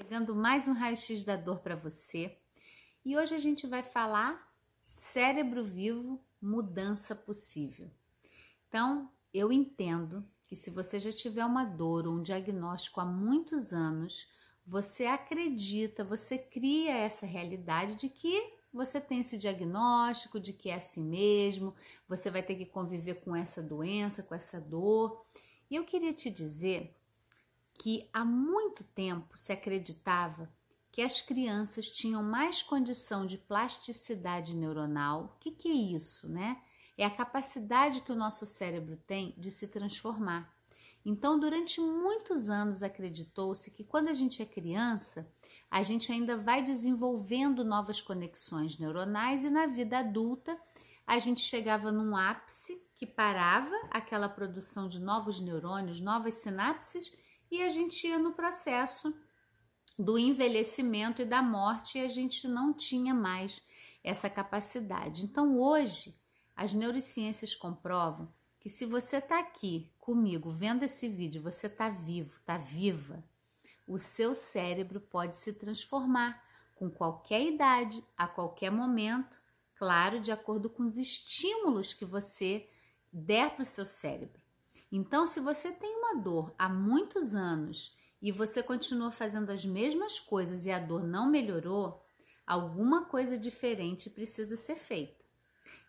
Pegando mais um raio-x da dor para você. E hoje a gente vai falar cérebro vivo, mudança possível. Então, eu entendo que se você já tiver uma dor ou um diagnóstico há muitos anos, você acredita, você cria essa realidade de que você tem esse diagnóstico de que é assim mesmo, você vai ter que conviver com essa doença, com essa dor. E eu queria te dizer que há muito tempo se acreditava que as crianças tinham mais condição de plasticidade neuronal. O que, que é isso, né? É a capacidade que o nosso cérebro tem de se transformar. Então, durante muitos anos acreditou-se que quando a gente é criança, a gente ainda vai desenvolvendo novas conexões neuronais e na vida adulta a gente chegava num ápice que parava aquela produção de novos neurônios, novas sinapses e a gente ia no processo do envelhecimento e da morte e a gente não tinha mais essa capacidade. Então hoje as neurociências comprovam que se você está aqui comigo vendo esse vídeo, você está vivo, está viva, o seu cérebro pode se transformar com qualquer idade, a qualquer momento, claro, de acordo com os estímulos que você der para o seu cérebro. Então, se você tem uma dor há muitos anos e você continua fazendo as mesmas coisas e a dor não melhorou, alguma coisa diferente precisa ser feita.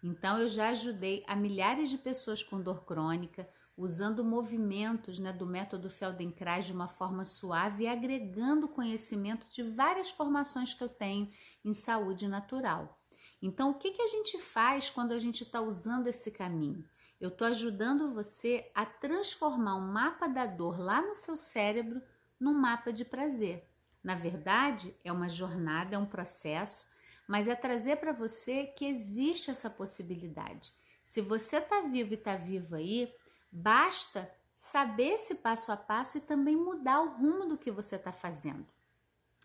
Então, eu já ajudei a milhares de pessoas com dor crônica, usando movimentos né, do método Feldenkrais de uma forma suave e agregando conhecimento de várias formações que eu tenho em saúde natural. Então, o que, que a gente faz quando a gente está usando esse caminho? Eu estou ajudando você a transformar um mapa da dor lá no seu cérebro num mapa de prazer. Na verdade, é uma jornada, é um processo, mas é trazer para você que existe essa possibilidade. Se você está vivo e está vivo aí, Basta saber esse passo a passo e também mudar o rumo do que você está fazendo.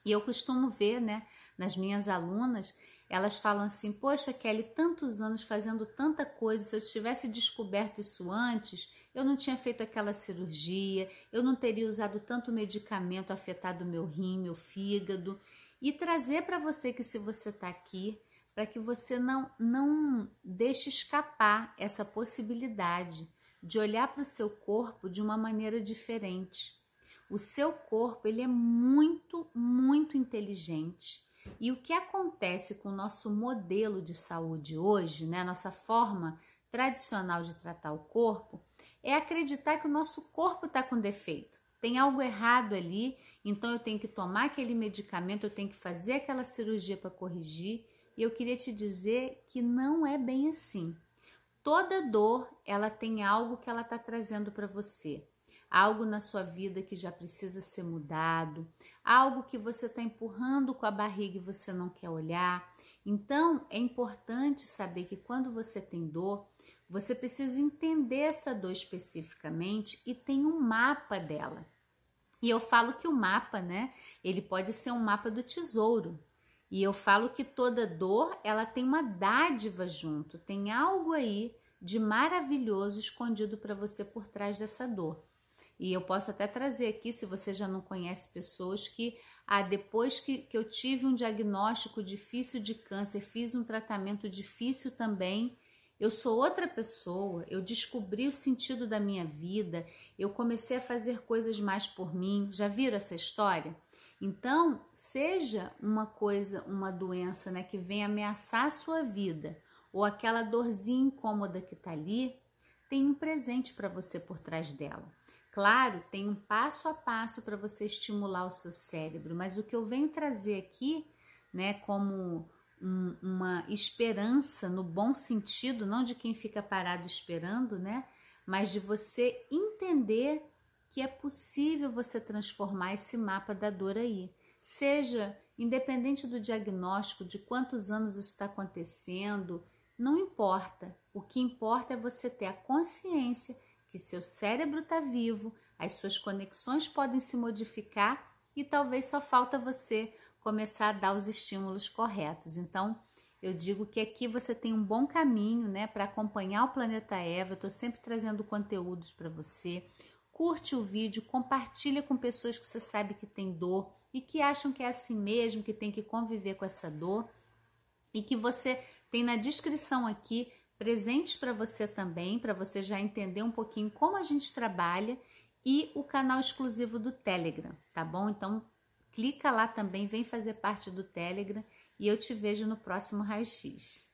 E eu costumo ver, né, nas minhas alunas, elas falam assim: Poxa, Kelly, tantos anos fazendo tanta coisa, se eu tivesse descoberto isso antes, eu não tinha feito aquela cirurgia, eu não teria usado tanto medicamento afetado meu rim, meu fígado. E trazer para você que se você está aqui, para que você não, não deixe escapar essa possibilidade de olhar para o seu corpo de uma maneira diferente. O seu corpo ele é muito, muito inteligente. E o que acontece com o nosso modelo de saúde hoje, né, nossa forma tradicional de tratar o corpo, é acreditar que o nosso corpo está com defeito. Tem algo errado ali, então eu tenho que tomar aquele medicamento, eu tenho que fazer aquela cirurgia para corrigir. E eu queria te dizer que não é bem assim. Toda dor, ela tem algo que ela está trazendo para você. Algo na sua vida que já precisa ser mudado, algo que você está empurrando com a barriga e você não quer olhar. Então, é importante saber que quando você tem dor, você precisa entender essa dor especificamente e tem um mapa dela. E eu falo que o mapa, né, ele pode ser um mapa do tesouro. E eu falo que toda dor, ela tem uma dádiva junto, tem algo aí de maravilhoso escondido para você por trás dessa dor. E eu posso até trazer aqui, se você já não conhece pessoas que, ah, depois que, que eu tive um diagnóstico difícil de câncer, fiz um tratamento difícil também, eu sou outra pessoa, eu descobri o sentido da minha vida, eu comecei a fazer coisas mais por mim. Já viram essa história? Então, seja uma coisa, uma doença né, que vem ameaçar a sua vida, ou aquela dorzinha incômoda que está ali, tem um presente para você por trás dela. Claro, tem um passo a passo para você estimular o seu cérebro, mas o que eu venho trazer aqui, né, como um, uma esperança no bom sentido, não de quem fica parado esperando, né, mas de você entender que é possível você transformar esse mapa da dor aí. Seja independente do diagnóstico, de quantos anos isso está acontecendo, não importa. O que importa é você ter a consciência que seu cérebro está vivo, as suas conexões podem se modificar e talvez só falta você começar a dar os estímulos corretos. Então, eu digo que aqui você tem um bom caminho, né, para acompanhar o planeta Eva. Eu estou sempre trazendo conteúdos para você curte o vídeo, compartilha com pessoas que você sabe que tem dor e que acham que é assim mesmo, que tem que conviver com essa dor e que você tem na descrição aqui presentes para você também, para você já entender um pouquinho como a gente trabalha e o canal exclusivo do Telegram, tá bom? Então clica lá também, vem fazer parte do Telegram e eu te vejo no próximo raio-x.